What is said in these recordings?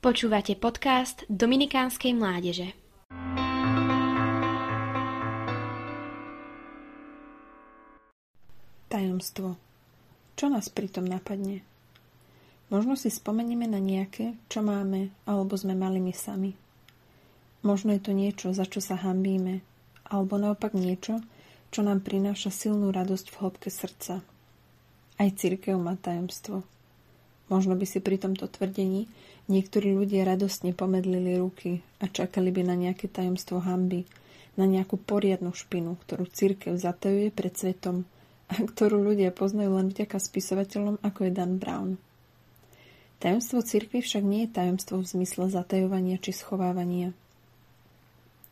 Počúvate podcast Dominikánskej mládeže. Tajomstvo. Čo nás pritom napadne? Možno si spomenieme na nejaké, čo máme alebo sme mali my sami. Možno je to niečo, za čo sa hambíme, alebo naopak niečo, čo nám prináša silnú radosť v hĺbke srdca. Aj církev má tajomstvo. Možno by si pri tomto tvrdení niektorí ľudia radostne pomedlili ruky a čakali by na nejaké tajomstvo hamby, na nejakú poriadnu špinu, ktorú církev zatajuje pred svetom a ktorú ľudia poznajú len vďaka spisovateľom ako je Dan Brown. Tajomstvo cirkvi však nie je tajomstvo v zmysle zatajovania či schovávania.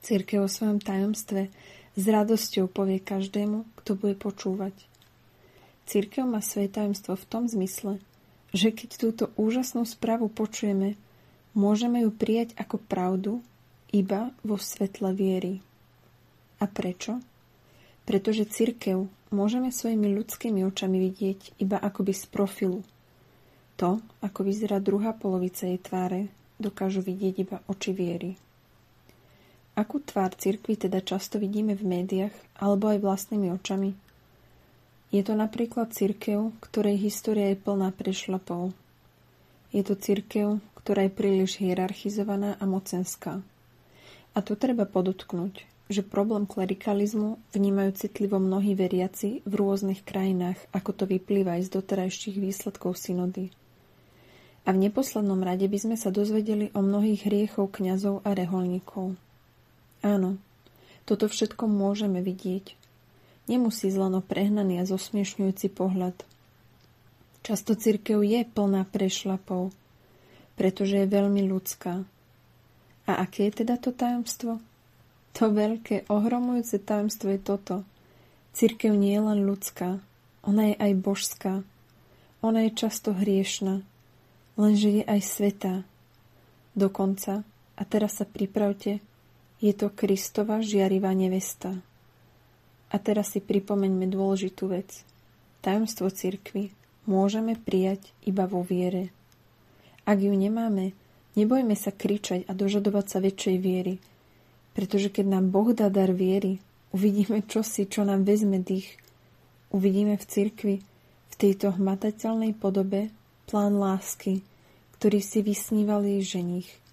Církev o svojom tajomstve s radosťou povie každému, kto bude počúvať. Církev má svoje tajomstvo v tom zmysle, že keď túto úžasnú správu počujeme, môžeme ju prijať ako pravdu iba vo svetle viery. A prečo? Pretože církev môžeme svojimi ľudskými očami vidieť iba akoby z profilu. To, ako vyzerá druhá polovica jej tváre, dokážu vidieť iba oči viery. Akú tvár cirkvi teda často vidíme v médiách alebo aj vlastnými očami? Je to napríklad cirkev, ktorej história je plná prešlapov. Je to cirkev, ktorá je príliš hierarchizovaná a mocenská. A tu treba podotknúť, že problém klerikalizmu vnímajú citlivo mnohí veriaci v rôznych krajinách, ako to vyplýva aj z doterajších výsledkov synody. A v neposlednom rade by sme sa dozvedeli o mnohých hriechov kňazov a reholníkov. Áno, toto všetko môžeme vidieť. Nemusí zlano prehnaný a zosmiešňujúci pohľad. Často církev je plná prešlapov, pretože je veľmi ľudská. A aké je teda to tajomstvo? To veľké, ohromujúce tajomstvo je toto. Církev nie je len ľudská, ona je aj božská. Ona je často hriešna, lenže je aj svetá. Dokonca, a teraz sa pripravte, je to Kristova žiarivá nevesta. A teraz si pripomeňme dôležitú vec. Tajomstvo cirkvy môžeme prijať iba vo viere. Ak ju nemáme, nebojme sa kričať a dožadovať sa väčšej viery, pretože keď nám Boh dá dar viery, uvidíme čosi, čo nám vezme dých. Uvidíme v cirkvi, v tejto hmatateľnej podobe, plán lásky, ktorý si vysníval ženich –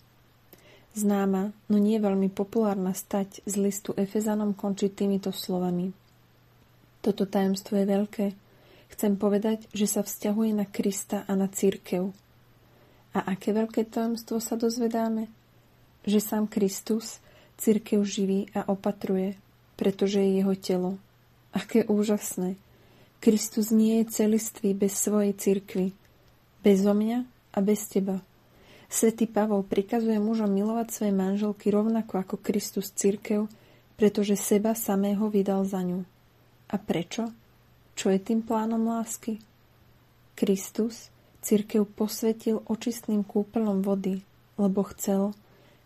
Známa, no nie veľmi populárna stať z listu Efezanom končí týmito slovami. Toto tajomstvo je veľké. Chcem povedať, že sa vzťahuje na Krista a na církev. A aké veľké tajomstvo sa dozvedáme? Že sám Kristus církev živí a opatruje, pretože je jeho telo. Aké úžasné! Kristus nie je celistvý bez svojej církvy. Bez mňa a bez teba. Svetý Pavol prikazuje mužom milovať svoje manželky rovnako ako Kristus církev, pretože seba samého vydal za ňu. A prečo? Čo je tým plánom lásky? Kristus církev posvetil očistným kúpeľom vody, lebo chcel,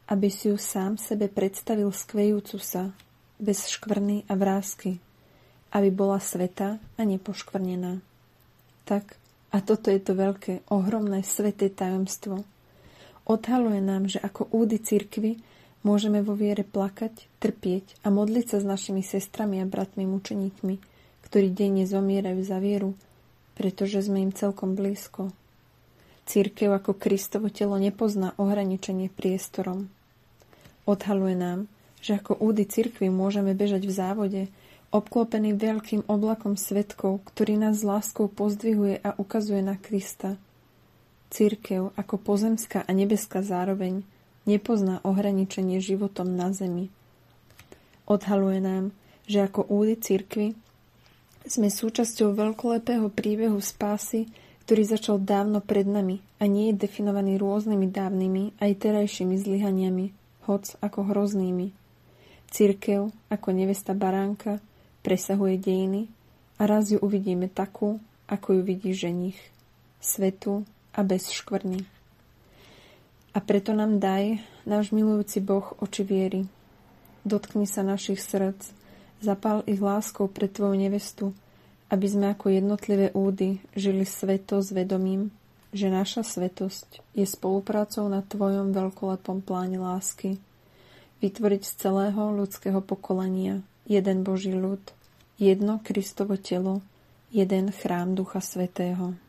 aby si ju sám sebe predstavil skvejúcu sa, bez škvrny a vrázky, aby bola sveta a nepoškvrnená. Tak, a toto je to veľké, ohromné sveté tajomstvo, Odhaluje nám, že ako údy cirkvy môžeme vo viere plakať, trpieť a modliť sa s našimi sestrami a bratmi mučeníkmi, ktorí denne zomierajú za vieru, pretože sme im celkom blízko. Církev ako Kristovo telo nepozná ohraničenie priestorom. Odhaluje nám, že ako údy cirkvy môžeme bežať v závode, obklopený veľkým oblakom svetkov, ktorý nás s láskou pozdvihuje a ukazuje na Krista – Církev ako pozemská a nebeská zároveň nepozná ohraničenie životom na zemi. Odhaluje nám, že ako údy církvy sme súčasťou veľkolepého príbehu spásy, ktorý začal dávno pred nami a nie je definovaný rôznymi dávnymi aj terajšími zlyhaniami, hoc ako hroznými. Církev ako nevesta baránka presahuje dejiny a raz ju uvidíme takú, ako ju vidí ženich. Svetu, a bez škvrny. A preto nám daj, náš milujúci Boh, oči viery. Dotkni sa našich srdc, zapal ich láskou pre Tvoju nevestu, aby sme ako jednotlivé údy žili sveto s vedomím, že naša svetosť je spoluprácou na Tvojom veľkolepom pláne lásky. Vytvoriť z celého ľudského pokolenia jeden Boží ľud, jedno Kristovo telo, jeden chrám Ducha Svetého.